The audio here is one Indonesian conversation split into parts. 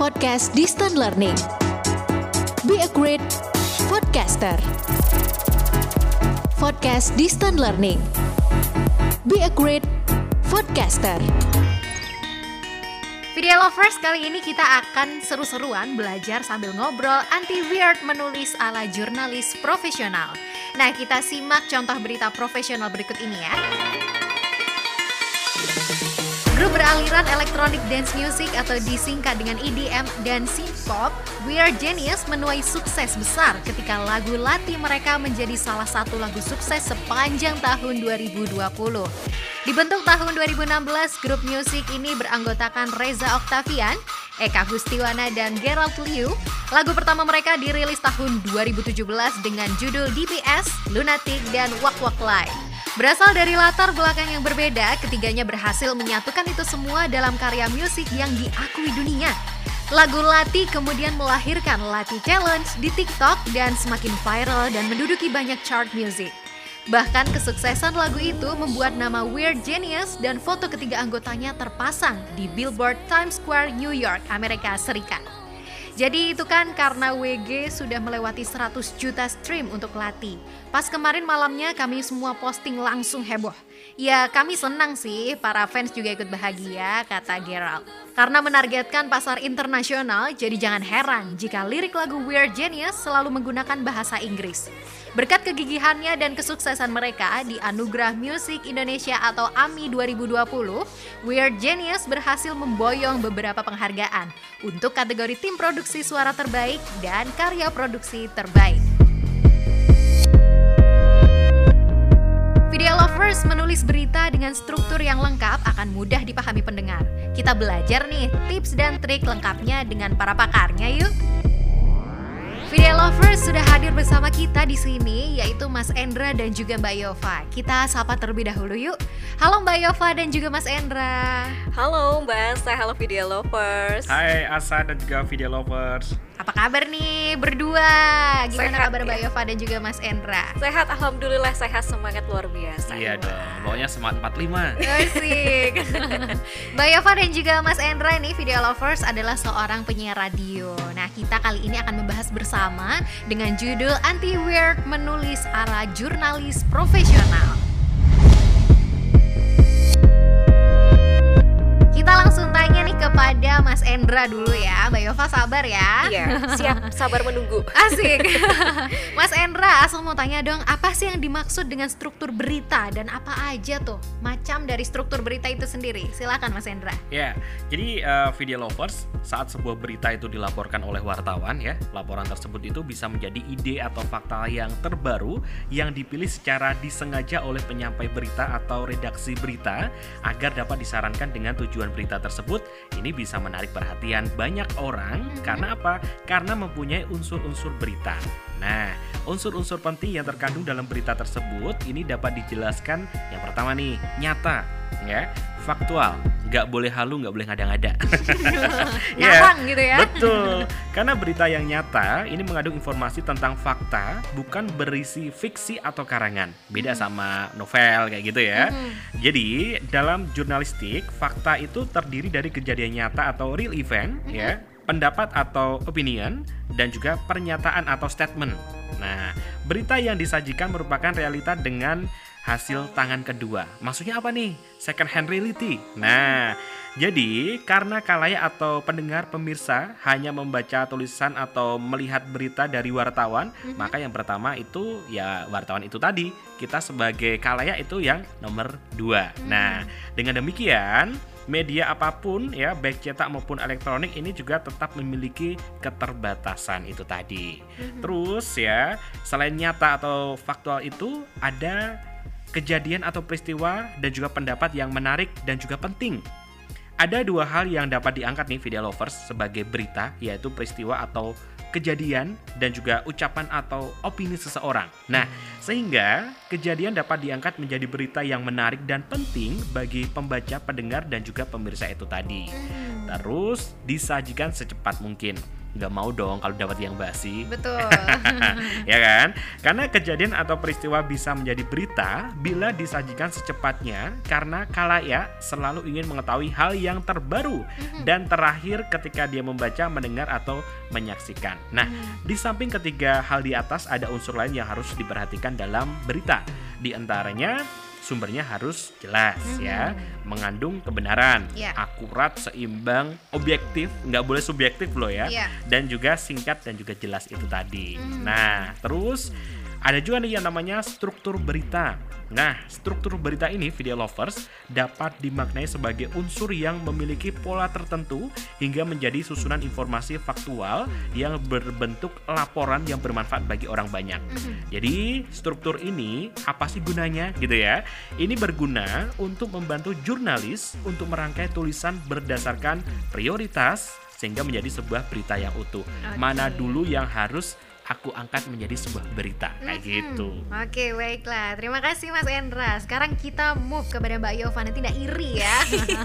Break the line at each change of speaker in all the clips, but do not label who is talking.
Podcast Distant Learning. Be a great podcaster. Podcast Distant Learning. Be a great podcaster.
Video lovers kali ini kita akan seru-seruan belajar sambil ngobrol anti weird menulis ala jurnalis profesional. Nah, kita simak contoh berita profesional berikut ini ya. Grup beraliran electronic dance music atau disingkat dengan EDM dan synth-pop, Weird Genius menuai sukses besar ketika lagu Lati mereka menjadi salah satu lagu sukses sepanjang tahun 2020. Dibentuk tahun 2016, grup musik ini beranggotakan Reza Octavian, Eka Gustiwana, dan Gerald Liu. Lagu pertama mereka dirilis tahun 2017 dengan judul DPS, Lunatic, dan Wak Wak Live. Berasal dari latar belakang yang berbeda, ketiganya berhasil menyatukan itu semua dalam karya musik yang diakui dunia. Lagu Lati kemudian melahirkan Lati Challenge di TikTok dan semakin viral dan menduduki banyak chart music. Bahkan kesuksesan lagu itu membuat nama Weird Genius dan foto ketiga anggotanya terpasang di Billboard Times Square, New York, Amerika Serikat. Jadi itu kan karena WG sudah melewati 100 juta stream untuk Lati. Pas kemarin malamnya kami semua posting langsung heboh. Ya kami senang sih, para fans juga ikut bahagia, kata Gerald. Karena menargetkan pasar internasional, jadi jangan heran jika lirik lagu Weird Genius selalu menggunakan bahasa Inggris. Berkat kegigihannya dan kesuksesan mereka di Anugerah Musik Indonesia atau AMI 2020, Weird Genius berhasil memboyong beberapa penghargaan untuk kategori tim produksi suara terbaik dan karya produksi terbaik. Video Lovers menulis berita dengan struktur yang lengkap akan mudah dipahami pendengar. Kita belajar nih tips dan trik lengkapnya dengan para pakarnya yuk. Video Lovers sudah hadir bersama kita di sini yaitu Mas Endra dan juga Mbak Yova. Kita sapa terlebih dahulu yuk. Halo Mbak Yova dan juga Mas Endra.
Halo Mbak, saya halo Video Lovers.
Hai Asa dan juga Video Lovers.
Apa kabar nih berdua? Gimana
Sehat,
kabar Mbak
ya.
Yova dan juga Mas Endra?
Sehat, alhamdulillah sehat semangat luar biasa.
Iya dong, pokoknya semangat 45.
Asik. Mbak Yova dan juga Mas Endra nih Video Lovers adalah seorang penyiar radio. Nah, kita kali ini akan membahas bersama dengan judul Anti Weird menulis ala jurnalis profesional. Kita langsung kepada Mas Endra dulu ya. Mbak Yova sabar ya.
Iya, siap, sabar menunggu.
Asik. Mas Endra, asal mau tanya dong, apa sih yang dimaksud dengan struktur berita dan apa aja tuh macam dari struktur berita itu sendiri? Silakan Mas Endra.
Ya, jadi eh, Video Lovers, saat sebuah berita itu dilaporkan oleh wartawan ya, laporan tersebut itu bisa menjadi ide atau fakta yang terbaru yang dipilih secara disengaja oleh penyampai berita atau redaksi berita agar dapat disarankan dengan tujuan berita tersebut. Ini bisa menarik perhatian banyak orang karena apa? Karena mempunyai unsur-unsur berita. Nah, unsur-unsur penting yang terkandung dalam berita tersebut ini dapat dijelaskan yang pertama nih, nyata, ya, faktual, nggak boleh halu, nggak boleh ngada-ngada. Ya,
gitu ya.
Betul, karena berita yang nyata ini mengandung informasi tentang fakta, bukan berisi fiksi atau karangan. Beda sama novel kayak gitu ya. Jadi dalam jurnalistik, fakta itu terdiri dari kejadian nyata atau real event, ya, pendapat atau opinion, dan juga pernyataan atau statement. Nah, berita yang disajikan merupakan realita dengan hasil tangan kedua. Maksudnya apa nih? Second hand reality. Nah, jadi karena kalayak atau pendengar pemirsa hanya membaca tulisan atau melihat berita dari wartawan, maka yang pertama itu ya wartawan itu tadi. Kita sebagai kalayak itu yang nomor dua. Nah, dengan demikian media apa pun ya baik cetak maupun elektronik ini juga tetap memiliki keterbatasan itu tadi. Terus ya selain nyata atau faktual itu ada kejadian atau peristiwa dan juga pendapat yang menarik dan juga penting. Ada dua hal yang dapat diangkat nih video lovers sebagai berita yaitu peristiwa atau kejadian dan juga ucapan atau opini seseorang. Nah, sehingga kejadian dapat diangkat menjadi berita yang menarik dan penting bagi pembaca, pendengar dan juga pemirsa itu tadi. Terus disajikan secepat mungkin. Nggak mau dong kalau dapat yang basi.
Betul.
ya kan? Karena kejadian atau peristiwa bisa menjadi berita bila disajikan secepatnya karena kalayak selalu ingin mengetahui hal yang terbaru dan terakhir ketika dia membaca, mendengar atau menyaksikan. Nah, di samping ketiga hal di atas ada unsur lain yang harus diperhatikan dalam berita. Di antaranya sumbernya harus jelas ya, mengandung kebenaran,
Ya.
akurat, seimbang, objektif, nggak boleh subjektif loh ya
Iya.
dan juga singkat dan juga jelas itu tadi. Nah, terus ada juga nih yang namanya struktur berita. Nah, struktur berita ini video lovers dapat dimaknai sebagai unsur yang memiliki pola tertentu hingga menjadi susunan informasi faktual yang berbentuk laporan yang bermanfaat bagi orang banyak. Jadi, struktur ini apa sih gunanya gitu ya? Ini berguna untuk membantu jurnalis untuk merangkai tulisan berdasarkan prioritas sehingga menjadi sebuah berita yang utuh. Mana dulu yang harus aku angkat menjadi sebuah berita kayak gitu.
Oke, baiklah. Terima kasih Mas Endra. Sekarang kita move kepada Mbak Yova. Nanti tidak iri ya.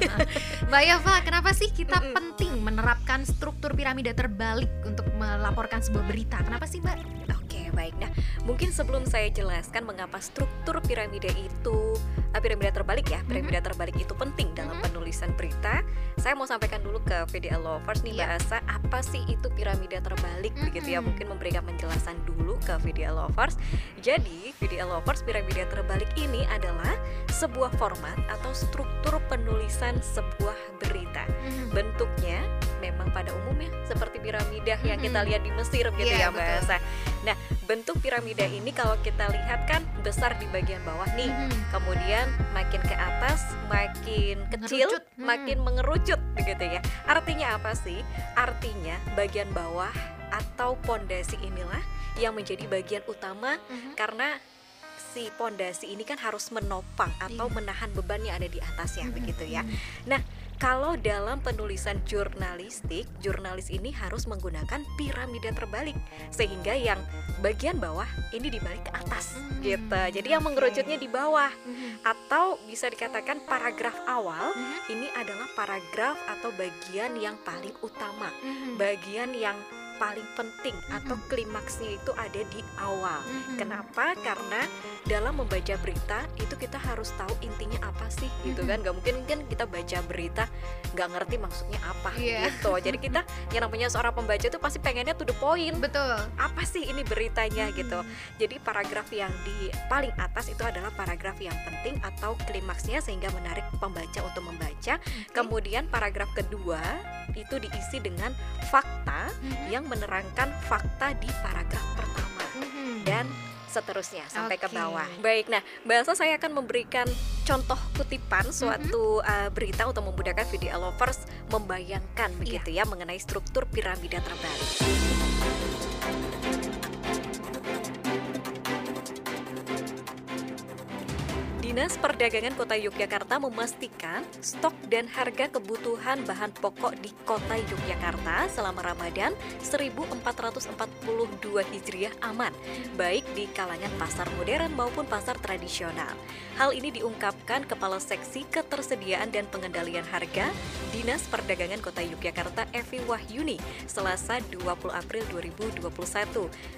Mbak Yova, kenapa sih kita penting menerapkan struktur piramida terbalik untuk melaporkan sebuah berita? Kenapa sih Mbak?
Oke, baik. Nah, mungkin sebelum saya jelaskan mengapa struktur piramida itu eh, piramida terbalik ya, piramida terbalik itu penting dalam penulisan berita, saya mau sampaikan dulu ke VDL Lovers nih
Iya.
bahasa apa sih itu piramida terbalik begitu ya. Mungkin memberikan penjelasan dulu ke VDL Lovers. Jadi, VDL Lovers piramida terbalik ini adalah sebuah format atau struktur penulisan sebuah berita. Bentuknya memang pada umumnya seperti piramida yang kita
Mhm.
lihat di Mesir gitu
Iya,
ya Mbak. Elsa. Nah, bentuk piramida ini kalau kita lihat kan besar di bagian bawah nih.
Mhm.
Kemudian makin ke atas makin kecil,
Mengerucut. Hmm.
makin mengerucut begitu ya. Artinya apa sih? Artinya bagian bawah atau pondasi inilah yang menjadi bagian utama
Mhm.
karena si pondasi ini kan harus menopang atau
Iya.
menahan beban yang ada di atasnya
Mhm.
begitu ya. Nah, kalau dalam penulisan jurnalistik, jurnalis ini harus menggunakan piramida terbalik sehingga yang bagian bawah ini dibalik ke atas
Hmm,
gitu. Jadi yang mengerucutnya di bawah
Mhm.
atau bisa dikatakan paragraf awal
Mhm.
ini adalah paragraf atau bagian yang paling utama,
Mhm.
bagian yang paling penting atau klimaksnya itu ada di awal. Kenapa? Karena dalam membaca berita itu kita harus tahu intinya apa sih gitu kan? Gak mungkin kan kita baca berita nggak ngerti maksudnya apa
Iya.
gitu. Jadi kita yang namanya seorang pembaca itu pasti pengennya to the point.
Betul.
Apa sih ini beritanya gitu? Jadi paragraf yang di paling atas itu adalah paragraf yang penting atau klimaksnya sehingga menarik pembaca untuk membaca. Kemudian paragraf kedua itu diisi dengan fakta
Mhm.
yang menerangkan fakta di paragraf pertama
Mhm.
dan seterusnya sampai ke
Oke.
bawah. Baik, nah, bahasa saya akan memberikan contoh kutipan suatu uh, berita untuk memudahkan video lovers membayangkan begitu ya mengenai struktur piramida terbalik. Dinas Perdagangan Kota Yogyakarta memastikan stok dan harga kebutuhan bahan pokok di Kota Yogyakarta selama Ramadan 1442 Hijriah aman, baik di kalangan pasar modern maupun pasar tradisional. Hal ini diungkapkan Kepala Seksi Ketersediaan dan Pengendalian Harga Dinas Perdagangan Kota Yogyakarta Evi Wahyuni Selasa 20 April 2021.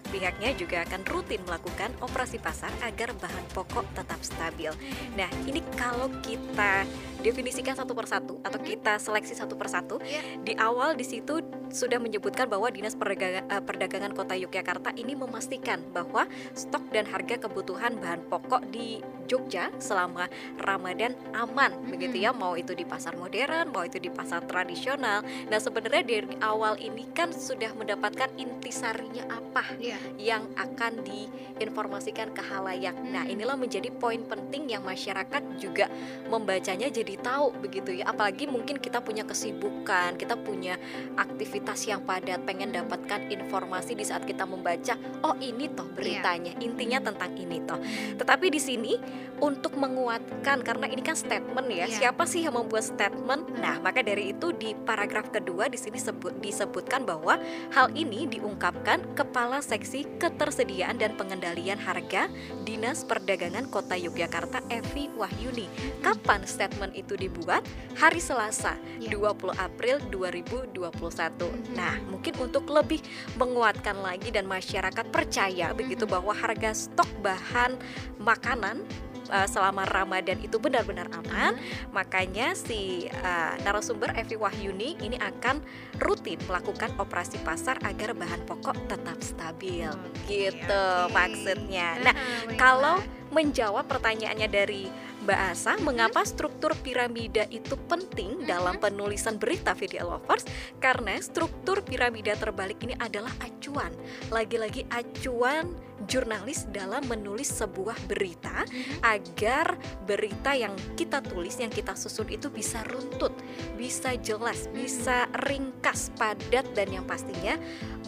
Pihaknya juga akan rutin melakukan operasi pasar agar bahan pokok tetap stabil. Nah, ini kalau kita definisikan satu persatu atau kita seleksi satu persatu,
Iya.
di awal di situ sudah menyebutkan bahwa Dinas Perdagangan, eh, Perdagangan Kota Yogyakarta ini memastikan bahwa stok dan harga kebutuhan bahan pokok di Jogja selama Ramadan aman begitu ya mau itu di pasar modern mau itu di pasar tradisional nah sebenarnya dari awal ini kan sudah mendapatkan intisarinya apa
Iya.
yang akan diinformasikan ke halayak. Nah,
Hmm.
inilah menjadi poin penting yang masyarakat juga membacanya jadi tahu begitu ya. Apalagi mungkin kita punya kesibukan, kita punya aktivitas yang padat, pengen dapatkan informasi di saat kita membaca, oh ini toh beritanya, intinya tentang ini toh. Tetapi di sini untuk menguatkan karena ini kan statement ya.
Iya.
Siapa sih yang membuat statement? Nah, maka dari itu di paragraf kedua di sini sebut disebutkan bahwa Hal ini diungkapkan Kepala Seksi Ketersediaan dan Pengendalian Harga Dinas Perdagangan Kota Yogyakarta Evi Wahyuni. Kapan statement itu dibuat? Hari Selasa,
Iya.
20 April 2021. begitu. Nah, mungkin untuk lebih menguatkan lagi dan masyarakat percaya begitu bahwa harga stok bahan makanan uh, selama Ramadan itu benar-benar aman, makanya si uh, narasumber Evi Wahyuni ini akan rutin melakukan operasi pasar agar bahan pokok tetap stabil. gitu
oke.
maksudnya. Nah, kalau menjawab pertanyaannya dari Mbak Asa, mengapa struktur piramida itu penting dalam penulisan berita video lovers? Karena struktur piramida terbalik ini adalah acuan, lagi-lagi acuan jurnalis dalam menulis sebuah berita agar berita yang kita tulis, yang kita susun itu bisa runtut, bisa jelas, bisa ringkas, padat dan yang pastinya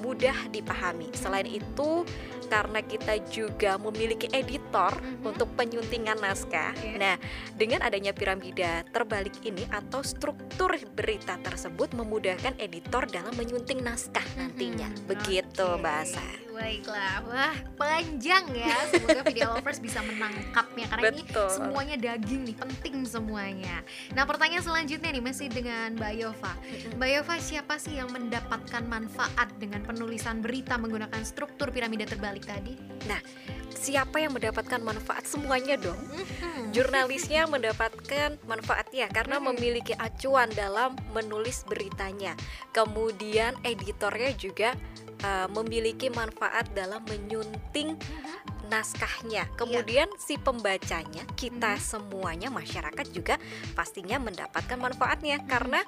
mudah dipahami. Selain itu, karena kita juga memiliki editor untuk penyuntingan naskah.
Iya.
Nah, dengan adanya piramida terbalik ini atau struktur berita tersebut memudahkan editor dalam menyunting naskah nantinya. Begitu,
Oke,
Mbak Asa.
Baiklah, wah panjang ya. Semoga video lovers bisa menangkapnya karena
Betul.
ini semuanya daging nih, penting semuanya. Nah pertanyaan selanjutnya nih masih dengan Mbak Yova. Mbak Yova siapa sih yang mendapatkan manfaat dengan penulisan berita menggunakan struktur piramida terbalik tadi?
Siapa yang mendapatkan manfaat semuanya dong? Jurnalisnya mendapatkan manfaatnya karena memiliki acuan dalam menulis beritanya. Kemudian editornya juga uh, memiliki manfaat dalam menyunting naskahnya. Kemudian si pembacanya, kita semuanya masyarakat juga pastinya mendapatkan manfaatnya karena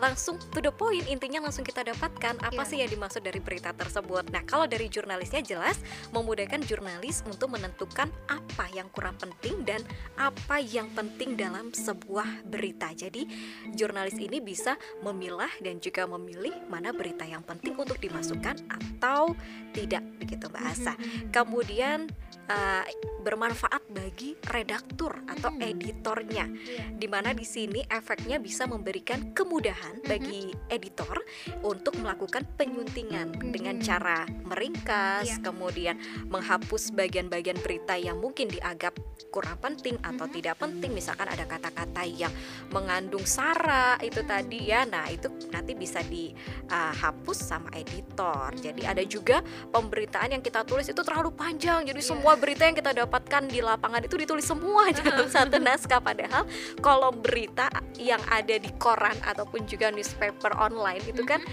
langsung to the point intinya langsung kita dapatkan apa
Iya.
sih yang dimaksud dari berita tersebut. Nah, kalau dari jurnalisnya jelas memudahkan jurnalis untuk menentukan apa yang kurang penting dan apa yang penting dalam sebuah berita. Jadi, jurnalis ini bisa memilah dan juga memilih mana berita yang penting untuk dimasukkan atau tidak begitu Mbak Asa. Kemudian eh, bermanfaat bagi redaktur atau editornya. Di mana di sini efeknya bisa memberikan kemudahan bagi editor untuk melakukan penyuntingan dengan cara meringkas,
Iya.
kemudian menghapus bagian-bagian berita yang mungkin dianggap kurang penting atau tidak penting, misalkan ada kata-kata yang mengandung sara itu tadi ya, nah itu nanti bisa dihapus sama editor. Jadi ada juga pemberitaan yang kita tulis itu terlalu panjang, jadi semua berita yang kita dapatkan di lapangan itu ditulis semua dalam satu naskah. Padahal kolom berita yang ada di koran ataupun juga newspaper online itu kan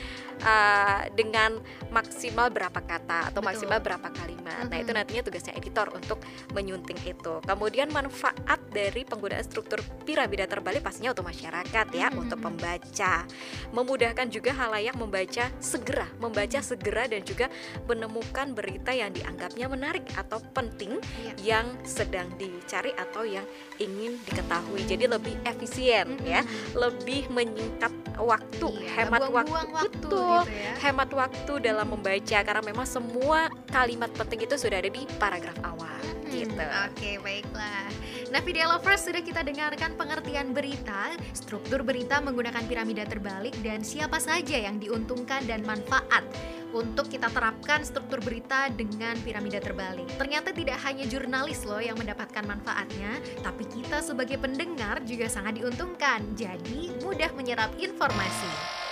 uh, dengan maksimal berapa kata atau
Betul.
maksimal berapa kalimat. Nah, itu nantinya tugasnya editor untuk menyunting itu. Kemudian manfaat dari penggunaan struktur piramida terbalik pastinya untuk masyarakat ya,
Mhm.
untuk pembaca. Memudahkan juga halayak membaca segera, membaca segera dan juga menemukan berita yang dianggapnya menarik atau penting
Iya.
yang sedang dicari atau yang ingin diketahui. Jadi lebih efisien ya, lebih menyingkat waktu.
Iya,
hemat waktu.
waktu
Betul.
Gitu ya.
Hemat waktu dalam membaca karena memang semua kalimat penting itu sudah ada di paragraf awal
Hmm,
gitu.
Oke, baiklah. Nah, video lovers sudah kita dengarkan pengertian berita, struktur berita menggunakan piramida terbalik dan siapa saja yang diuntungkan dan manfaat untuk kita terapkan struktur berita dengan piramida terbalik. Ternyata tidak hanya jurnalis loh yang mendapatkan manfaatnya, tapi kita sebagai pendengar juga sangat diuntungkan. Jadi, mudah menyerap informasi.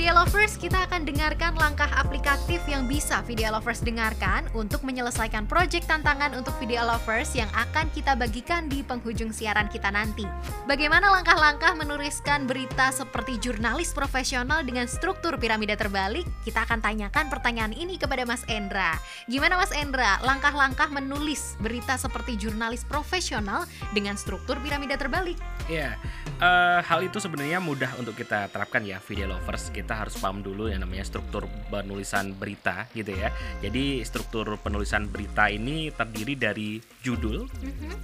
Video Lovers, kita akan dengarkan langkah aplikatif yang bisa Video Lovers dengarkan untuk menyelesaikan proyek tantangan untuk Video Lovers yang akan kita bagikan di penghujung siaran kita nanti. Bagaimana langkah-langkah menuliskan berita seperti jurnalis profesional dengan struktur piramida terbalik? Kita akan tanyakan pertanyaan ini kepada Mas Endra. Gimana Mas Endra, langkah-langkah menulis berita seperti jurnalis profesional dengan struktur piramida terbalik?
Iya, eh, hal itu sebenarnya mudah untuk kita terapkan ya, video lovers. Kita harus paham dulu yang namanya struktur penulisan berita gitu ya. Jadi struktur penulisan berita ini terdiri dari judul,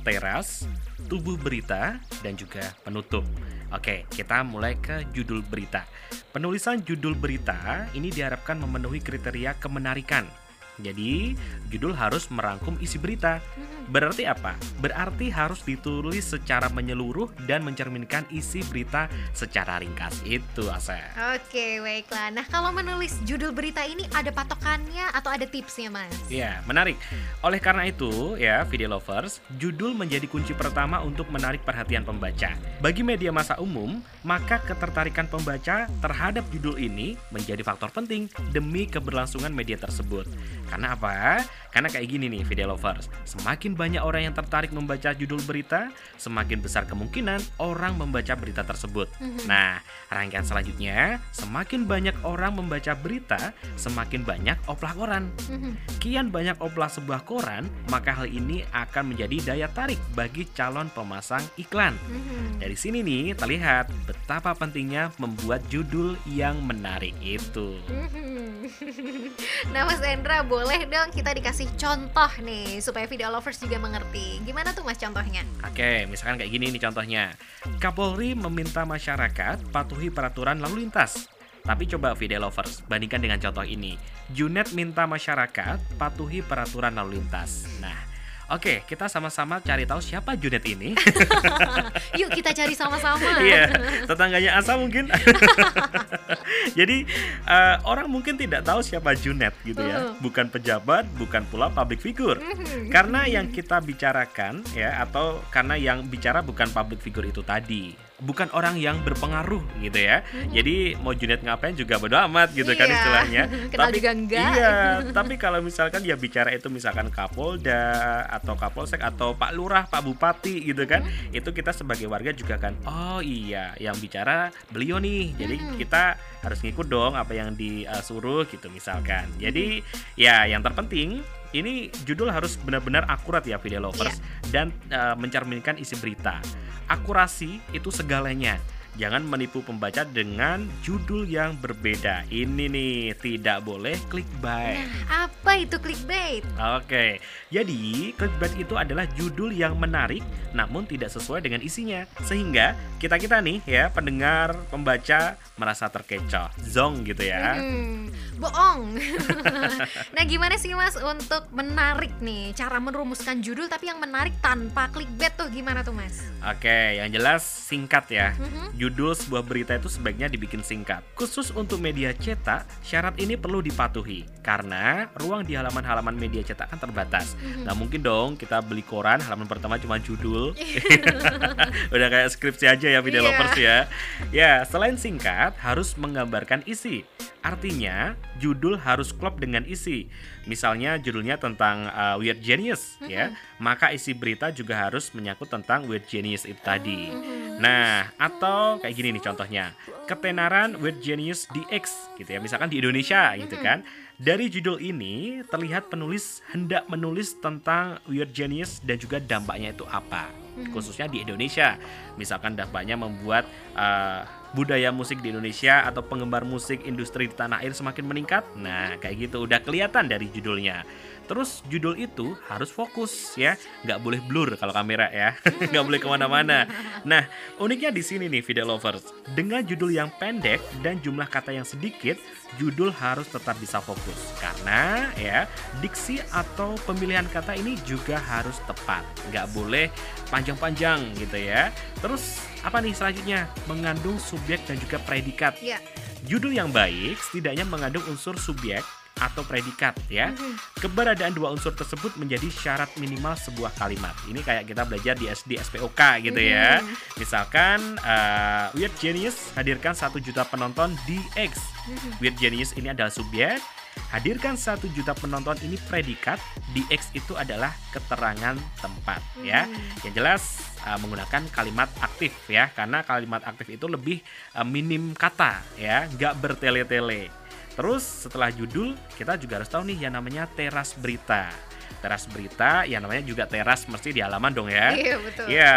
teras, tubuh berita, dan juga penutup. Oke, kita mulai ke judul berita. Penulisan judul berita ini diharapkan memenuhi kriteria kemenarikan. Jadi, judul harus merangkum isi berita. Berarti apa? Berarti harus ditulis secara menyeluruh dan mencerminkan isi berita secara ringkas. Itu Asep.
Oke, baiklah. Nah, kalau menulis judul berita ini ada patokannya atau ada tipsnya, Mas?
Ya, menarik. Oleh karena itu, ya, video lovers, judul menjadi kunci pertama untuk menarik perhatian pembaca. Bagi media masa umum, maka ketertarikan pembaca terhadap judul ini menjadi faktor penting demi keberlangsungan media tersebut. Karena apa? Karena kayak gini nih, video lovers. Semakin banyak orang yang tertarik membaca judul berita, semakin besar kemungkinan orang membaca berita tersebut. Nah, rangkaian selanjutnya, semakin banyak orang membaca berita, semakin banyak oplah koran. Kian banyak oplah sebuah koran, maka hal ini akan menjadi daya tarik bagi calon pemasang iklan. Dari sini nih terlihat betapa pentingnya membuat judul yang menarik itu.
nah, Mas Endra, boleh dong kita dikasih contoh nih supaya video lovers juga mengerti. Gimana tuh Mas contohnya?
Oke, misalkan kayak gini nih contohnya. Kapolri meminta masyarakat patuhi peraturan lalu lintas. Tapi coba video lovers, bandingkan dengan contoh ini. Junet minta masyarakat patuhi peraturan lalu lintas. Nah, oke, kita sama-sama cari tahu siapa Junet ini.
Yuk kita cari sama-sama.
Iya, tetangganya Asa mungkin. Jadi eh, orang mungkin tidak tahu siapa Junet gitu ya, bukan pejabat, bukan pula public figure. Karena yang kita bicarakan ya, atau karena yang bicara bukan public figure itu tadi, bukan orang yang berpengaruh gitu ya. Jadi mau Junet ngapain juga bodo amat gitu kan
Iya.
istilahnya.
Kenal juga enggak.
Iya, tapi kalau misalkan dia bicara itu misalkan Kapolda atau Kapolsek atau Pak Lurah, Pak Bupati gitu kan,
Hmm.
itu kita sebagai warga juga kan, oh iya, yang bicara beliau nih. Jadi
Hmm.
kita harus ngikut dong apa yang disuruh gitu misalkan. Jadi ya yang terpenting ini judul harus benar-benar akurat ya video lovers dan eh, mencerminkan isi berita. Akurasi itu segalanya. Jangan menipu pembaca dengan judul yang berbeda. Ini nih tidak boleh clickbait.
Apa itu clickbait?
Oke, jadi clickbait itu adalah judul yang menarik namun tidak sesuai dengan isinya Sehingga kita-kita nih ya pendengar, pembaca merasa terkecoh, zong gitu ya
Hmm, bohong. nah, gimana sih Mas untuk menarik nih cara merumuskan judul tapi yang menarik tanpa clickbait tuh gimana tuh Mas?
Oke, yang jelas singkat ya
Mhm.
Judul sebuah berita itu sebaiknya dibikin singkat Khusus untuk media cetak, syarat ini perlu dipatuhi Karena ruang di halaman-halaman media cetak kan terbatas Nah mungkin dong kita beli koran halaman pertama cuma judul Udah kayak skripsi aja ya video
Iya.
lovers ya. Ya, selain singkat harus menggambarkan isi. Artinya, judul harus klop dengan isi. Misalnya judulnya tentang uh, weird genius ya, maka isi berita juga harus menyangkut tentang weird genius itu tadi. Nah, atau kayak gini nih contohnya. Ketenaran weird genius DX gitu ya. Misalkan di Indonesia gitu kan. Dari judul ini terlihat penulis hendak menulis tentang weird genius dan juga dampaknya itu apa khususnya di Indonesia. Misalkan dampaknya membuat uh, budaya musik di Indonesia atau penggemar musik industri di tanah air semakin meningkat. Nah, kayak gitu udah kelihatan dari judulnya. Terus judul itu harus fokus ya, nggak boleh blur kalau kamera ya, nggak boleh ke mana-mana. Nah, uniknya di sini nih video lovers, dengan judul yang pendek dan jumlah kata yang sedikit, judul harus tetap bisa fokus karena ya diksi atau pemilihan kata ini juga harus tepat, nggak boleh panjang-panjang gitu ya. Terus apa nih selanjutnya? Mengandung subjek dan juga predikat.
Ya.
Judul yang baik setidaknya mengandung unsur subjek atau predikat ya. Keberadaan dua unsur tersebut menjadi syarat minimal sebuah kalimat. Ini kayak kita belajar di SD SPOK gitu ya. Misalkan uh, Weird Genius hadirkan satu juta penonton di X. Weird Genius ini adalah subjek. Hadirkan satu juta penonton ini predikat. Di X itu adalah keterangan tempat ya. Yang jelas uh, menggunakan kalimat aktif ya, karena kalimat aktif itu lebih uh, minim kata ya, nggak bertele-tele. Terus setelah judul kita juga harus tahu nih yang namanya teras berita. Teras berita yang namanya juga teras mesti di halaman dong ya.
Iya, betul.
Iya.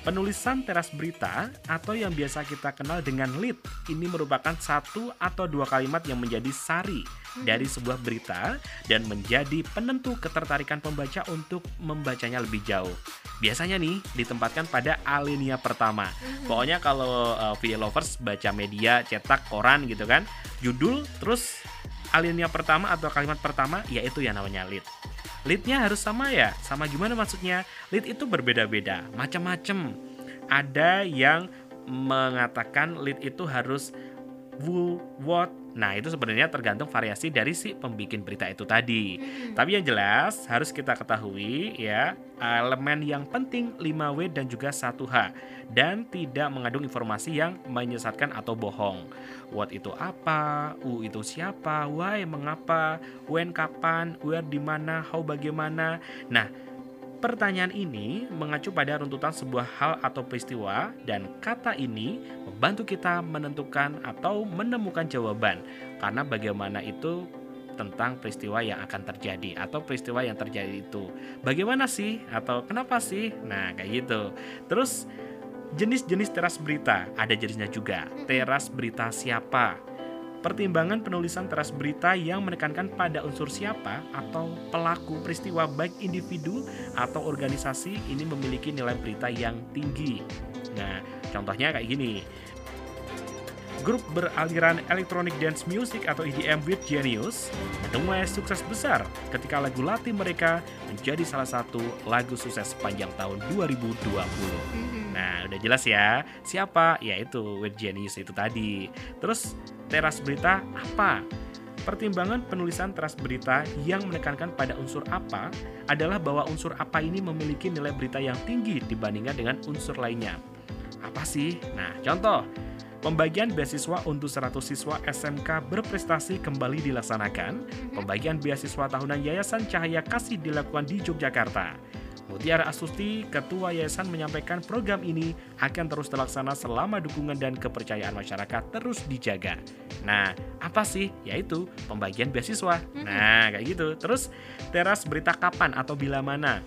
Penulisan teras berita atau yang biasa kita kenal dengan lead ini merupakan satu atau dua kalimat yang menjadi sari dari sebuah berita dan menjadi penentu ketertarikan pembaca untuk membacanya lebih jauh. Biasanya nih ditempatkan pada alinea pertama. Pokoknya kalau uh, video lovers baca media, cetak, koran gitu kan, judul terus alinea pertama atau kalimat pertama yaitu yang namanya lead. Leadnya harus sama ya? Sama gimana maksudnya? Lead itu berbeda-beda, macam-macam. Ada yang mengatakan lead itu harus who, what. Nah, itu sebenarnya tergantung variasi dari si pembikin berita itu tadi. Tapi yang jelas harus kita ketahui ya, elemen yang penting 5W dan juga 1H dan tidak mengandung informasi yang menyesatkan atau bohong. What itu apa? U itu siapa? Why mengapa? When kapan? Where di mana? How bagaimana? Nah, Pertanyaan ini mengacu pada runtutan sebuah hal atau peristiwa dan kata ini membantu kita menentukan atau menemukan jawaban karena bagaimana itu tentang peristiwa yang akan terjadi atau peristiwa yang terjadi itu. Bagaimana sih atau kenapa sih? Nah, kayak gitu. Terus jenis-jenis teras berita, ada jenisnya juga. Teras berita siapa? Pertimbangan penulisan teras berita yang menekankan pada unsur siapa atau pelaku peristiwa baik individu atau organisasi ini memiliki nilai berita yang tinggi. Nah, contohnya kayak gini. Grup beraliran electronic dance music atau EDM with Genius menuai sukses besar ketika lagu latih mereka menjadi salah satu lagu sukses sepanjang tahun 2020. Nah, udah jelas ya. Siapa? Yaitu with Genius itu tadi. Terus teras berita apa? Pertimbangan penulisan teras berita yang menekankan pada unsur apa adalah bahwa unsur apa ini memiliki nilai berita yang tinggi dibandingkan dengan unsur lainnya. Apa sih? Nah, contoh, pembagian beasiswa untuk 100 siswa SMK berprestasi kembali dilaksanakan. Pembagian beasiswa tahunan Yayasan Cahaya Kasih dilakukan di Yogyakarta. Mutiara Astuti, Ketua Yayasan menyampaikan program ini akan terus terlaksana selama dukungan dan kepercayaan masyarakat terus dijaga. Nah, apa sih? Yaitu pembagian beasiswa. Nah, kayak gitu. Terus, teras berita kapan atau bila mana?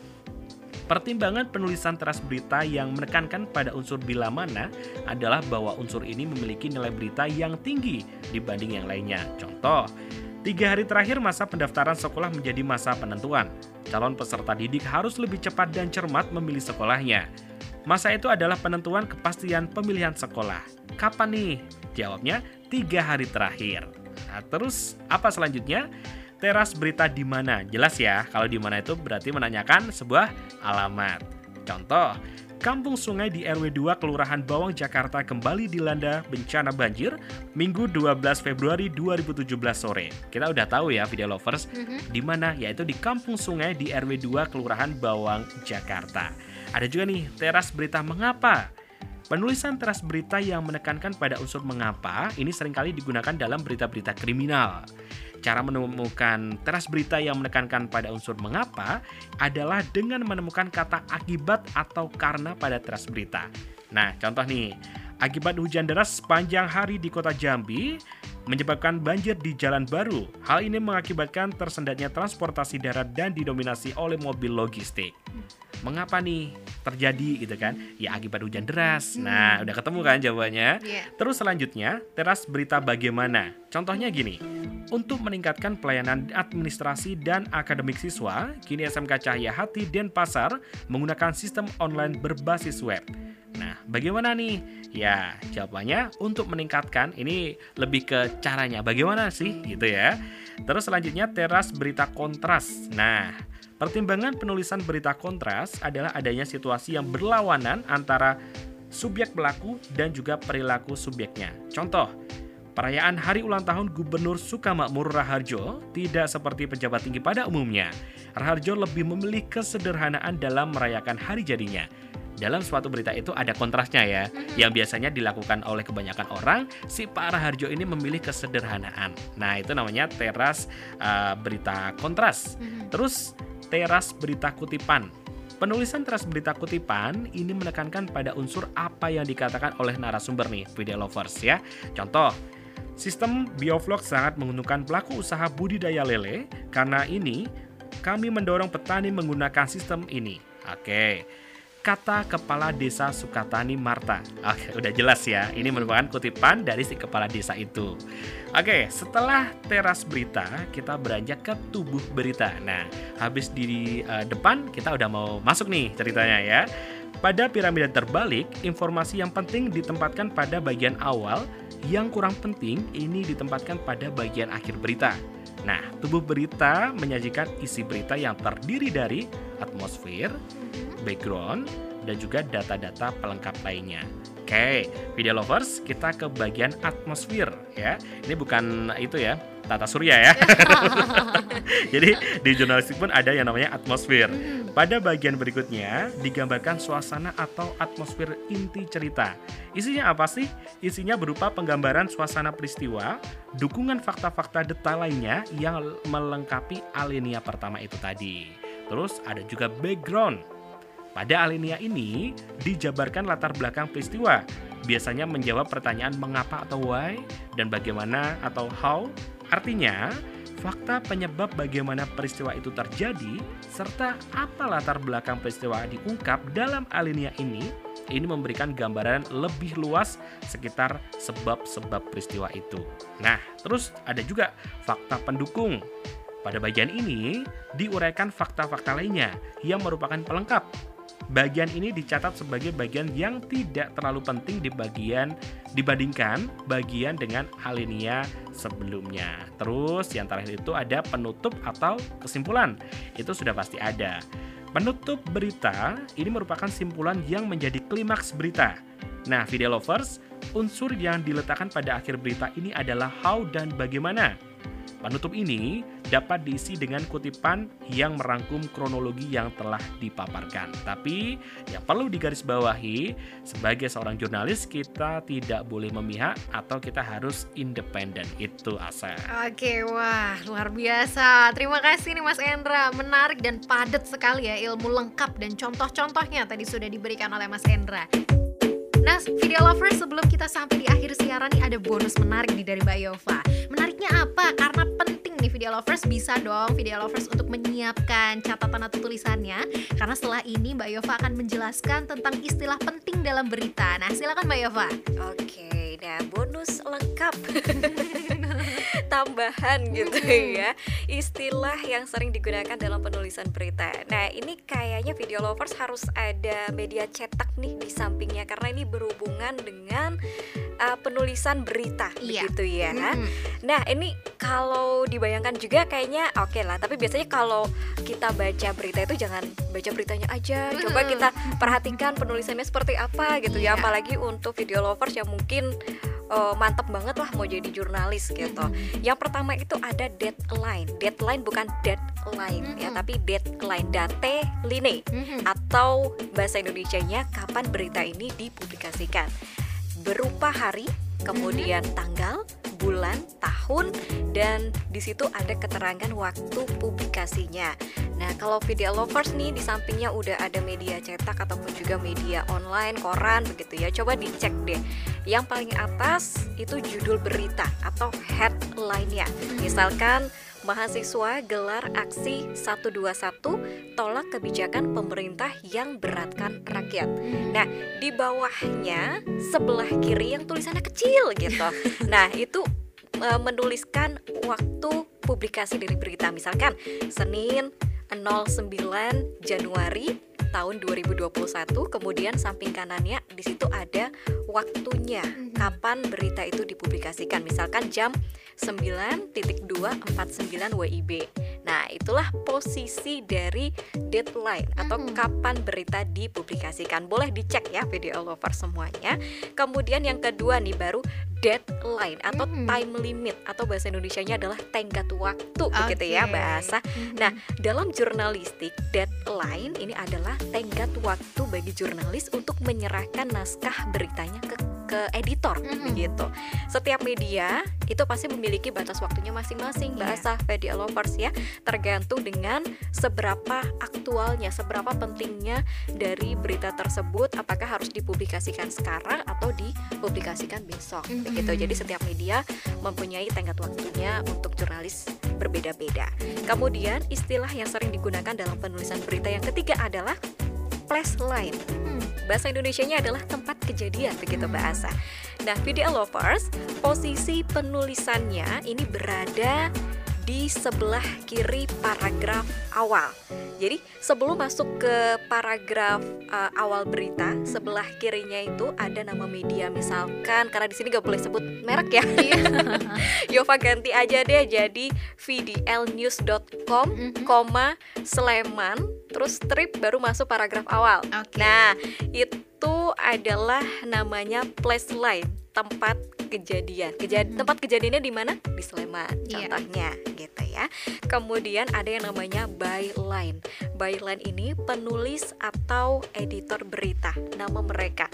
Pertimbangan penulisan teras berita yang menekankan pada unsur bila mana adalah bahwa unsur ini memiliki nilai berita yang tinggi dibanding yang lainnya. Contoh, tiga hari terakhir masa pendaftaran sekolah menjadi masa penentuan. Calon peserta didik harus lebih cepat dan cermat memilih sekolahnya. Masa itu adalah penentuan kepastian pemilihan sekolah. Kapan nih? Jawabnya, tiga hari terakhir. Nah, terus apa selanjutnya? Teras berita di mana? Jelas ya, kalau di mana itu berarti menanyakan sebuah alamat. Contoh, Kampung Sungai di RW 2 Kelurahan Bawang Jakarta kembali dilanda bencana banjir Minggu 12 Februari 2017 sore. Kita udah tahu ya video lovers di mana yaitu di Kampung Sungai di RW 2 Kelurahan Bawang Jakarta. Ada juga nih teras berita mengapa. Penulisan teras berita yang menekankan pada unsur mengapa ini sering kali digunakan dalam berita-berita kriminal. Cara menemukan teras berita yang menekankan pada unsur mengapa adalah dengan menemukan kata akibat atau karena pada teras berita. Nah, contoh nih, akibat hujan deras sepanjang hari di kota Jambi menyebabkan banjir di jalan baru. Hal ini mengakibatkan tersendatnya transportasi darat dan didominasi oleh mobil logistik. Mengapa nih terjadi gitu kan? Ya akibat hujan deras. Nah, udah ketemu kan jawabannya?
Iya.
Terus selanjutnya, teras berita bagaimana? Contohnya gini, untuk meningkatkan pelayanan administrasi dan akademik siswa, kini SMK Cahaya Hati Denpasar menggunakan sistem online berbasis web. Nah, bagaimana nih? Ya, jawabannya untuk meningkatkan ini lebih ke caranya. Bagaimana sih gitu ya? Terus selanjutnya teras berita kontras. Nah, pertimbangan penulisan berita kontras adalah adanya situasi yang berlawanan antara subjek pelaku dan juga perilaku subjeknya. Contoh, Perayaan hari ulang tahun Gubernur Sukamakmur Raharjo tidak seperti pejabat tinggi pada umumnya. Raharjo lebih memilih kesederhanaan dalam merayakan hari jadinya. Dalam suatu berita itu ada kontrasnya ya, yang biasanya dilakukan oleh kebanyakan orang, si Pak Raharjo ini memilih kesederhanaan. Nah itu namanya teras uh, berita kontras. Terus teras berita kutipan. Penulisan teras berita kutipan ini menekankan pada unsur apa yang dikatakan oleh narasumber nih, video lovers ya. Contoh, Sistem biovlog sangat menguntungkan pelaku usaha budidaya lele karena ini kami mendorong petani menggunakan sistem ini. Oke. Kata Kepala Desa Sukatani Marta. Oke, udah jelas ya. Ini merupakan kutipan dari si kepala desa itu. Oke, setelah teras berita, kita beranjak ke tubuh berita. Nah, habis di eh, depan kita udah mau masuk nih ceritanya ya. Pada piramida terbalik, informasi yang penting ditempatkan pada bagian awal, yang kurang penting ini ditempatkan pada bagian akhir berita. Nah, tubuh berita menyajikan isi berita yang terdiri dari atmosfer, background, dan juga data-data pelengkap lainnya. Oke, video lovers, kita ke bagian atmosfer ya. Ini bukan itu ya, tata surya ya. Jadi di jurnalistik pun ada yang namanya atmosfer. Pada bagian berikutnya digambarkan suasana atau atmosfer inti cerita. Isinya apa sih? Isinya berupa penggambaran suasana peristiwa, dukungan fakta-fakta detail lainnya yang melengkapi alinea pertama itu tadi. Terus ada juga background. Pada alinea ini dijabarkan latar belakang peristiwa, biasanya menjawab pertanyaan mengapa atau why dan bagaimana atau how. Artinya, fakta penyebab bagaimana peristiwa itu terjadi serta apa latar belakang peristiwa diungkap dalam alinea ini ini memberikan gambaran lebih luas sekitar sebab-sebab peristiwa itu. Nah, terus ada juga fakta pendukung. Pada bagian ini diuraikan fakta-fakta lainnya yang merupakan pelengkap Bagian ini dicatat sebagai bagian yang tidak terlalu penting di bagian dibandingkan bagian dengan alinea sebelumnya. Terus yang terakhir itu ada penutup atau kesimpulan. Itu sudah pasti ada. Penutup berita ini merupakan simpulan yang menjadi klimaks berita. Nah, video lovers, unsur yang diletakkan pada akhir berita ini adalah how dan bagaimana. Penutup ini dapat diisi dengan kutipan yang merangkum kronologi yang telah dipaparkan. Tapi yang perlu digarisbawahi, sebagai seorang jurnalis kita tidak boleh memihak atau kita harus independen. Itu asa.
Oke, wah luar biasa. Terima kasih nih Mas Endra. Menarik dan padat sekali ya ilmu lengkap dan contoh-contohnya tadi sudah diberikan oleh Mas Endra. Nah, video lovers sebelum kita sampai di akhir siaran nih ada bonus menarik nih dari Mbak Yova. Menariknya apa? Karena penting nih video lovers bisa dong video lovers untuk menyiapkan catatan atau tulisannya karena setelah ini Mbak Yova akan menjelaskan tentang istilah penting dalam berita. Nah, silakan Mbak Yova.
Oke, nah bonus lengkap tambahan gitu ya istilah yang sering digunakan dalam penulisan berita. Nah ini kayaknya video lovers harus ada media cetak nih di sampingnya karena ini berhubungan dengan uh, penulisan berita
Iya.
begitu ya.
Mm-mm.
Nah ini kalau dibayangkan juga kayaknya oke lah. Tapi biasanya kalau kita baca berita itu jangan baca beritanya aja. Coba
Mm.
kita perhatikan penulisannya seperti apa gitu ya.
Iya.
Apalagi untuk video lovers yang mungkin uh, mantep banget lah mau jadi jurnalis gitu. Yang pertama itu ada deadline. Deadline bukan deadline ya,
Mm-mm.
tapi deadline. Date line
Mhm.
atau bahasa Indonesianya kapan berita ini dipublikasikan. Berupa hari, kemudian tanggal, bulan, tahun dan di situ ada keterangan waktu publikasinya. Nah, kalau video lovers nih di sampingnya udah ada media cetak ataupun juga media online, koran begitu ya. Coba dicek deh. Yang paling atas itu judul berita atau headline-nya. Misalkan mahasiswa gelar aksi 121 tolak kebijakan pemerintah yang beratkan rakyat. Nah, di bawahnya sebelah kiri yang tulisannya kecil gitu. Nah, itu e, menuliskan waktu publikasi dari berita. Misalkan Senin 09 Januari tahun 2021, kemudian samping kanannya di situ ada waktunya kapan berita itu dipublikasikan. Misalkan jam 9.249 WIB. Nah, itulah posisi dari deadline atau
Mhm.
kapan berita dipublikasikan. Boleh dicek ya video lover semuanya. Kemudian yang kedua nih baru deadline atau
Mhm.
time limit atau bahasa Indonesianya adalah tenggat waktu begitu ya bahasa.
Mhm.
Nah, dalam jurnalistik deadline ini adalah tenggat waktu bagi jurnalis untuk menyerahkan naskah beritanya ke ke editor
Mhm.
begitu. Setiap media itu pasti memiliki batas waktunya masing-masing
Iya.
bahasa media lovers ya, tergantung dengan seberapa aktualnya, seberapa pentingnya dari berita tersebut apakah harus dipublikasikan sekarang atau dipublikasikan besok
Mhm.
begitu. Jadi setiap media mempunyai tenggat waktunya untuk jurnalis berbeda-beda. Kemudian istilah yang sering digunakan dalam penulisan berita yang ketiga adalah flash line.
Hmm.
Bahasa Indonesianya adalah tempat kejadian begitu bahasa. Nah, video lovers, posisi penulisannya ini berada di sebelah kiri paragraf awal. Jadi sebelum masuk ke paragraf uh, awal berita, sebelah kirinya itu ada nama media misalkan karena di sini gak boleh sebut merek ya. Yova ganti aja deh jadi vdlnews.com,
Mhm.
koma Sleman, terus strip baru masuk paragraf awal.
Oke.
Nah, itu adalah namanya place line, tempat kejadian. Keja-
Mhm.
Tempat kejadiannya di mana? Di Sleman,
Iya.
contohnya gitu ya. Kemudian ada yang namanya byline. Byline ini penulis atau editor berita, nama mereka.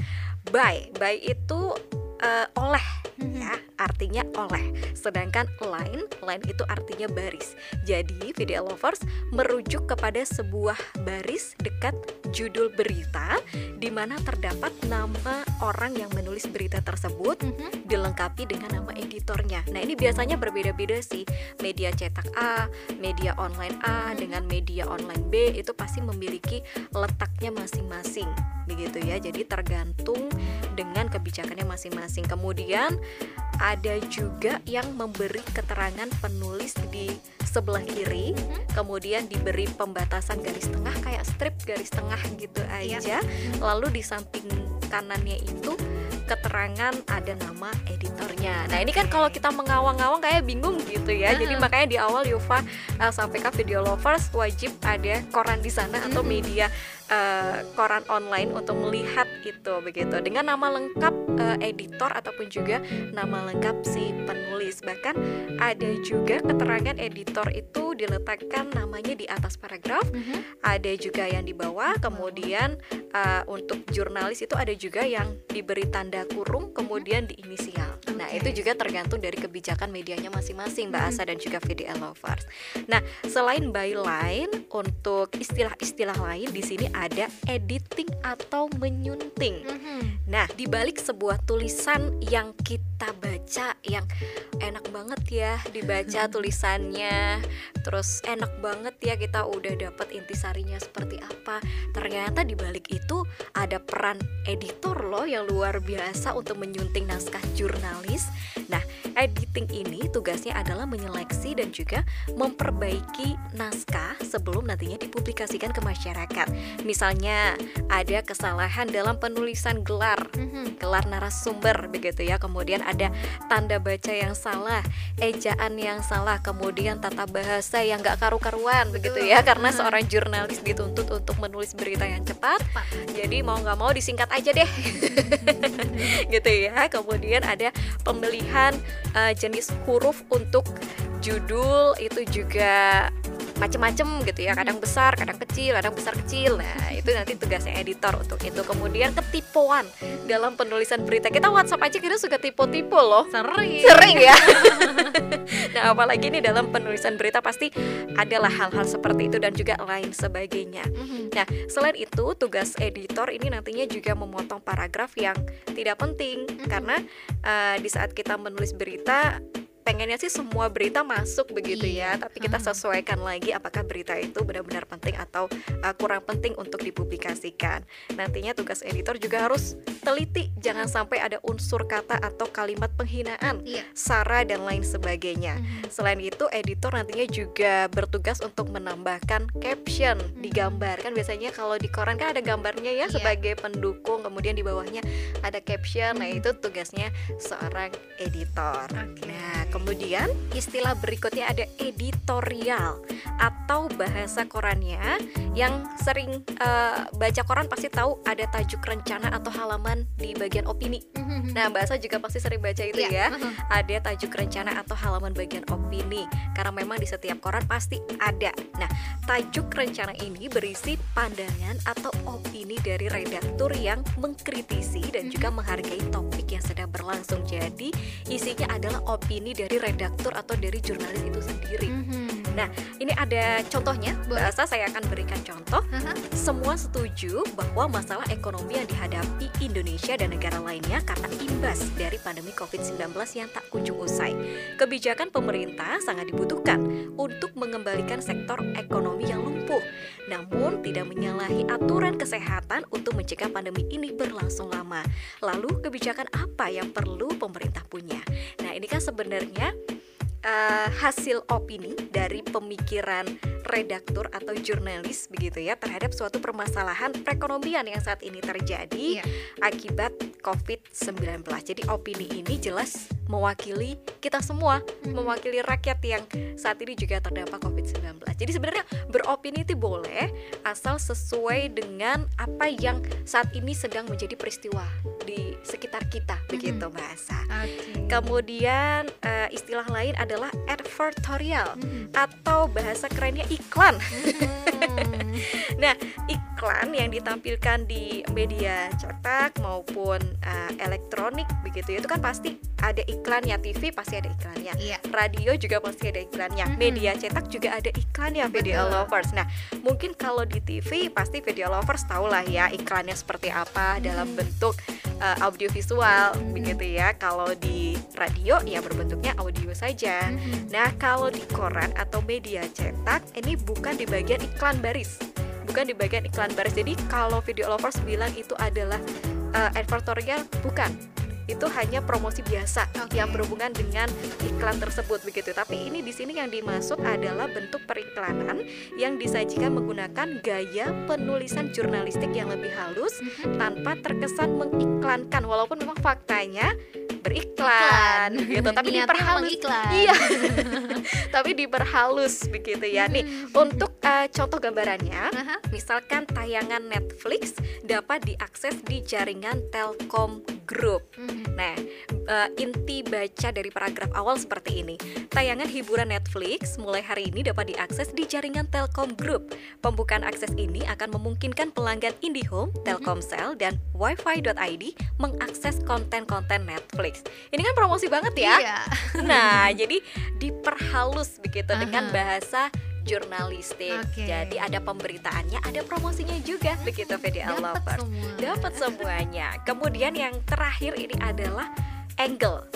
By, by itu eh, oleh
Mhm.
ya, artinya oleh. Sedangkan line, line itu artinya baris. Jadi, video lovers merujuk kepada sebuah baris dekat judul berita di mana terdapat nama orang yang menulis berita tersebut
Mhm.
dilengkapi dengan nama editornya. Nah, ini biasanya berbeda-beda sih. Media cetak A, media online A dengan media online B itu pasti memiliki letaknya masing-masing. Begitu ya. Jadi tergantung dengan kebijakannya masing-masing. Kemudian ada juga yang memberi keterangan penulis di sebelah kiri, kemudian diberi pembatasan garis tengah kayak strip garis tengah gitu aja. Lalu di samping kanannya itu keterangan ada nama editornya. Nah ini kan kalau kita mengawang-awang kayak bingung gitu ya. Jadi makanya di awal Yufa uh, sampaikan video lovers wajib ada koran di sana atau media uh, koran online untuk melihat itu begitu dengan nama lengkap uh, editor ataupun juga nama lengkap si penulis. Bahkan ada juga keterangan editor itu diletakkan namanya di atas paragraf
Mhm.
ada juga yang di bawah kemudian uh, untuk jurnalis itu ada juga yang diberi tanda kurung kemudian di inisial nah
Oke.
itu juga tergantung dari kebijakan medianya masing-masing Mbak
Mhm.
Asa dan juga VDL lovers nah selain byline untuk istilah-istilah lain di sini ada editing atau menyunting
Mhm.
Nah, di balik sebuah tulisan yang kita baca yang enak banget ya dibaca tulisannya, terus enak banget ya kita udah dapat intisarinya seperti apa. Ternyata di balik itu ada peran editor loh yang luar biasa untuk menyunting naskah jurnalis. Nah, editing ini tugasnya adalah menyeleksi dan juga memperbaiki naskah sebelum nantinya dipublikasikan ke masyarakat. Misalnya, ada kesalahan dalam penulisan gelar.
Mhm.
gelar narasumber begitu ya. Kemudian ada tanda baca yang salah ejaan yang salah kemudian tata bahasa yang gak karu-karuan begitu ya. Karena seorang jurnalis dituntut untuk menulis berita yang cepat.
Cepat.
jadi mau nggak mau disingkat aja deh. Gitu ya. Kemudian ada pemilihan eh, jenis huruf untuk judul itu juga macem-macem gitu ya. Kadang besar kadang kecil kadang besar kecil. Nah itu nanti tugasnya editor untuk itu. Kemudian ketipuan dalam penulisan berita. Kita WhatsApp aja kita suka tipe-tipe loh.
Sering.
sering ya. Nah apalagi nih dalam penulisan berita pasti adalah hal-hal seperti itu dan juga lain sebagainya.
Mhm.
Nah, selain itu, tugas editor ini nantinya juga memotong paragraf yang tidak penting. Karena eh, di saat kita menulis berita pengennya sih semua berita masuk begitu
Iya.
ya, tapi kita
Mhm.
sesuaikan lagi apakah berita itu benar-benar penting atau eh, kurang penting untuk dipublikasikan. Nantinya tugas editor juga harus teliti, jangan sampai ada unsur kata atau kalimat penghinaan,
Iya.
sara dan lain sebagainya.
Mhm.
Selain itu, editor nantinya juga bertugas untuk menambahkan caption di gambar. Kan biasanya kalau di koran kan ada gambarnya ya
Iya.
sebagai pendukung, kemudian di bawahnya ada caption. Nah, itu tugasnya seorang editor. Nah, kemudian istilah berikutnya ada editorial atau bahasa korannya yang sering eh, baca koran pasti tahu ada tajuk rencana atau halaman di bagian opini. Nah, bahasa juga pasti sering baca itu
Iya.
ya ada tajuk rencana atau halaman bagian opini karena memang di setiap koran pasti ada. Nah, tajuk rencana ini berisi pandangan atau opini dari redaktur yang mengkritisi dan juga menghargai topik yang sedang berlangsung. Jadi, isinya adalah opini dari redaktur atau dari jurnalis itu sendiri.
Mhm.
Nah, ini ada contohnya. Bahasa saya akan berikan contoh.
Aha.
Semua setuju bahwa masalah ekonomi yang dihadapi Indonesia dan negara lainnya karena imbas dari pandemi COVID-19 yang tak kunjung usai. Kebijakan pemerintah sangat dibutuhkan untuk mengembalikan sektor ekonomi yang lumpuh, namun tidak menyalahi aturan kesehatan untuk mencegah pandemi ini berlangsung lama. Lalu kebijakan apa yang perlu pemerintah punya? Nah, ini kan sebenarnya ya. Eh, hasil opini dari pemikiran redaktur atau jurnalis begitu ya terhadap suatu permasalahan perekonomian yang saat ini terjadi
Iya.
akibat COVID-19. Jadi opini ini jelas mewakili kita semua, mewakili rakyat yang saat ini juga terdampak COVID-19. Jadi sebenarnya beropini itu boleh asal sesuai dengan apa yang saat ini sedang menjadi peristiwa di sekitar kita begitu bahasa.
Oke.
Kemudian eh, istilah lain adalah advertorial
Hmm.
atau bahasa kerennya iklan.
Hmm.
Nah, iklan yang ditampilkan di media cetak maupun eh, elektronik begitu ya, itu kan pasti ada iklannya TV pasti ada iklannya.
Iya.
Radio juga pasti ada iklannya.
Mhm.
Media cetak juga ada iklannya video
Betul.
lovers. Nah, mungkin kalau di TV pasti video lovers tahu lah ya iklannya seperti apa dalam bentuk uh, audiovisual begitu ya. Kalau di radio ya berbentuknya audio saja.
Mhm.
Nah, kalau di koran atau media cetak ini bukan di bagian iklan baris. Bukan di bagian iklan baris. Jadi kalau video lovers bilang itu adalah uh, advertorial bukan. Itu hanya promosi biasa
Oke.
yang berhubungan dengan iklan tersebut begitu. Tapi ini di sini yang dimaksud adalah bentuk periklanan yang disajikan menggunakan gaya penulisan jurnalistik yang lebih halus
Mhm.
tanpa terkesan mengiklankan walaupun memang faktanya beriklan
Iklan.
gitu tapi diperhalus iya tapi diperhalus begitu ya nih untuk uh, contoh gambarannya
Aha.
misalkan tayangan Netflix dapat diakses di jaringan Telkom Group
Mhm.
Nah, eh, inti baca dari paragraf awal seperti ini. Tayangan hiburan Netflix mulai hari ini dapat diakses di jaringan Telkom Group. Pembukaan akses ini akan memungkinkan pelanggan IndiHome, Telkomsel, dan wifi.id mengakses konten-konten Netflix. Ini kan promosi banget ya.
Iya.
Nah, jadi diperhalus begitu dengan
Aha.
bahasa jurnalistik.
Oke.
Jadi ada pemberitaannya, ada promosinya juga begitu VDL Lovers
semua.
dapat semuanya. Kemudian yang terakhir ini adalah angle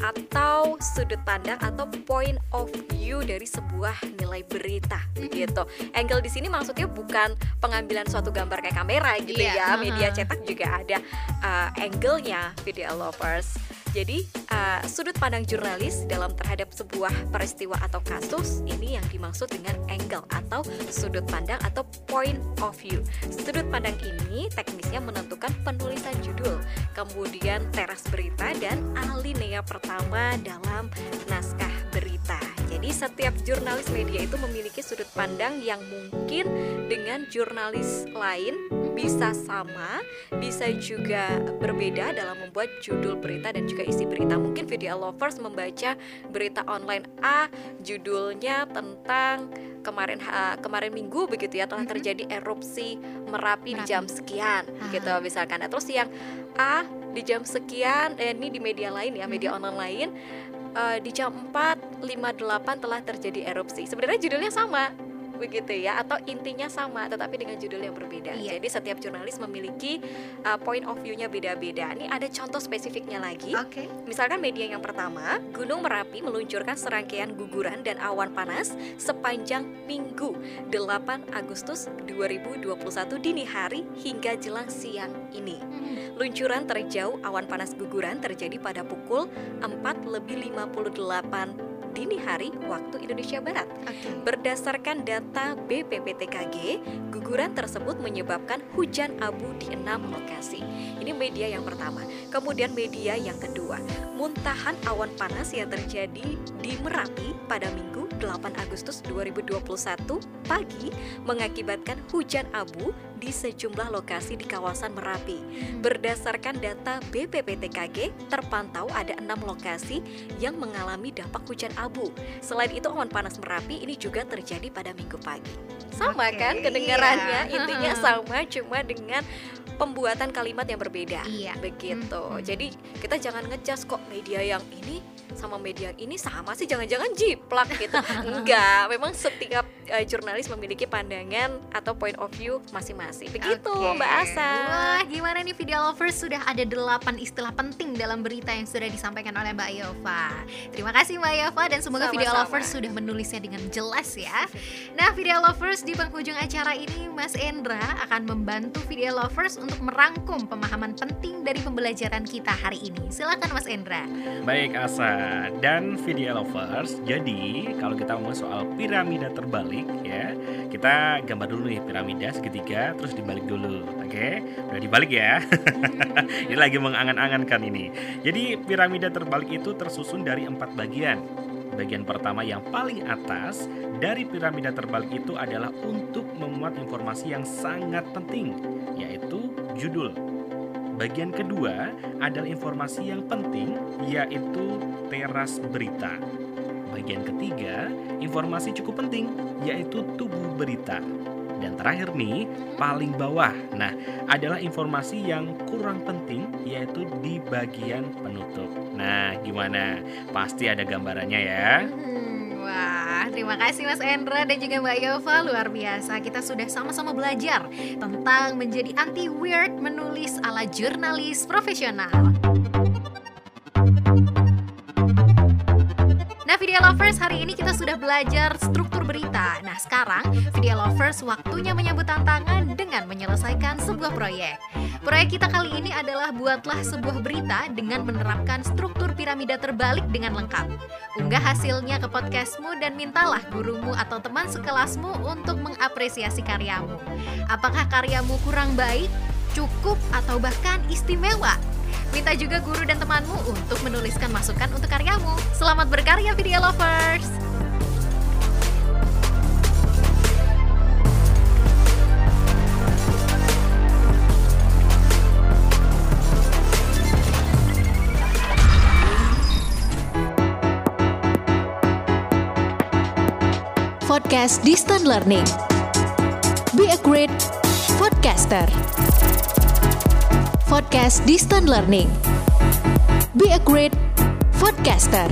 atau sudut pandang atau point of view dari sebuah nilai berita begitu. Angle di sini maksudnya bukan pengambilan suatu gambar kayak kamera gitu
Iya,
ya. Media
uh-huh.
cetak juga ada uh, angle-nya video lovers. Jadi uh, sudut pandang jurnalis dalam terhadap sebuah peristiwa atau kasus ini yang dimaksud dengan angle atau sudut pandang atau point of view. Sudut pandang ini teknisnya menentukan penulisan judul, kemudian teras berita dan alinea pertama dalam naskah berita. Jadi setiap jurnalis media itu memiliki sudut pandang yang mungkin dengan jurnalis lain bisa sama, bisa juga berbeda dalam membuat judul berita dan juga isi berita. Mungkin video lovers membaca berita online A, judulnya tentang kemarin kemarin minggu begitu ya telah
Mhm.
terjadi erupsi Merapi, di jam sekian gitu
Ah.
misalkan. Nah, terus yang A di jam sekian, eh, ini di media lain ya, media online lain eh, di jam 4.58 telah terjadi erupsi. Sebenarnya judulnya sama begitu ya atau intinya sama tetapi dengan judul yang berbeda.
Iya.
Jadi setiap jurnalis memiliki uh, point of view-nya beda-beda. Ini ada contoh spesifiknya lagi.
Oke.
Misalkan media yang pertama, Gunung Merapi meluncurkan serangkaian guguran dan awan panas sepanjang Minggu 8 Agustus 2021 dini hari hingga jelang siang ini.
Mhm.
Luncuran terjauh awan panas guguran terjadi pada pukul 4 lebih 58 dini hari waktu Indonesia Barat.
Oke.
Berdasarkan data BPPTKG, guguran tersebut menyebabkan hujan abu di enam lokasi. Ini media yang pertama. Kemudian media yang kedua, muntahan awan panas yang terjadi di Merapi pada Minggu 8 Agustus 2021 pagi mengakibatkan hujan abu di sejumlah lokasi di kawasan Merapi. Berdasarkan data BPPTKG, terpantau ada enam lokasi yang mengalami dampak hujan abu. Selain itu, awan panas Merapi ini juga terjadi pada Minggu pagi. Sama
Oke,
kan kedengarannya,
iya.
intinya sama, cuma dengan pembuatan kalimat yang berbeda.
Iya.
Begitu.
Mhm.
Jadi kita jangan ngecas kok media yang ini sama media yang ini sama sih, jangan-jangan jiplak gitu. Enggak, memang setiap eh, jurnalis memiliki pandangan atau point of view masing-masing. Begitu,
Oke.
Mbak Asa.
Wah, gimana nih video lovers sudah ada delapan istilah penting dalam berita yang sudah disampaikan oleh Mbak Yova. Terima kasih Mbak Yova dan semoga video
Sama-sama.
lovers sudah menulisnya dengan jelas ya. Nah, video lovers di penghujung acara ini Mas Endra akan membantu video lovers untuk merangkum pemahaman penting dari pembelajaran kita hari ini. Silakan Mas Endra.
Baik Asa, dan video lovers. Jadi kalau kita ngomong soal piramida terbalik ya, kita gambar dulu nih piramida segitiga, terus dibalik dulu. Oke, udah dibalik ya. ini lagi mengangan-angankan ini. Jadi piramida terbalik itu tersusun dari empat bagian. Bagian pertama yang paling atas dari piramida terbalik itu adalah untuk memuat informasi yang sangat penting, yaitu judul. Bagian kedua adalah informasi yang penting, yaitu teras berita. Bagian ketiga, informasi cukup penting, yaitu tubuh berita. Dan terakhir nih, paling bawah. Nah, adalah informasi yang kurang penting, yaitu di bagian penutup. Nah, gimana? Pasti ada gambarannya ya.
Hmm, wah, terima kasih Mas Endra dan juga Mbak Yova luar biasa. Kita sudah sama-sama belajar tentang menjadi anti weird menulis ala jurnalis profesional. Video Lovers, hari ini kita sudah belajar struktur berita. Nah, sekarang Video Lovers waktunya menyambut tantangan dengan menyelesaikan sebuah proyek. Proyek kita kali ini adalah buatlah sebuah berita dengan menerapkan struktur piramida terbalik dengan lengkap. Unggah hasilnya ke podcastmu dan mintalah gurumu atau teman sekelasmu untuk mengapresiasi karyamu. Apakah karyamu kurang baik, cukup, atau bahkan istimewa? Minta juga guru dan temanmu untuk menuliskan masukan untuk karyamu. Selamat berkarya Video Lovers!
Podcast Distant Learning. Be a great podcaster. Podcast Distant Learning. Be a great podcaster.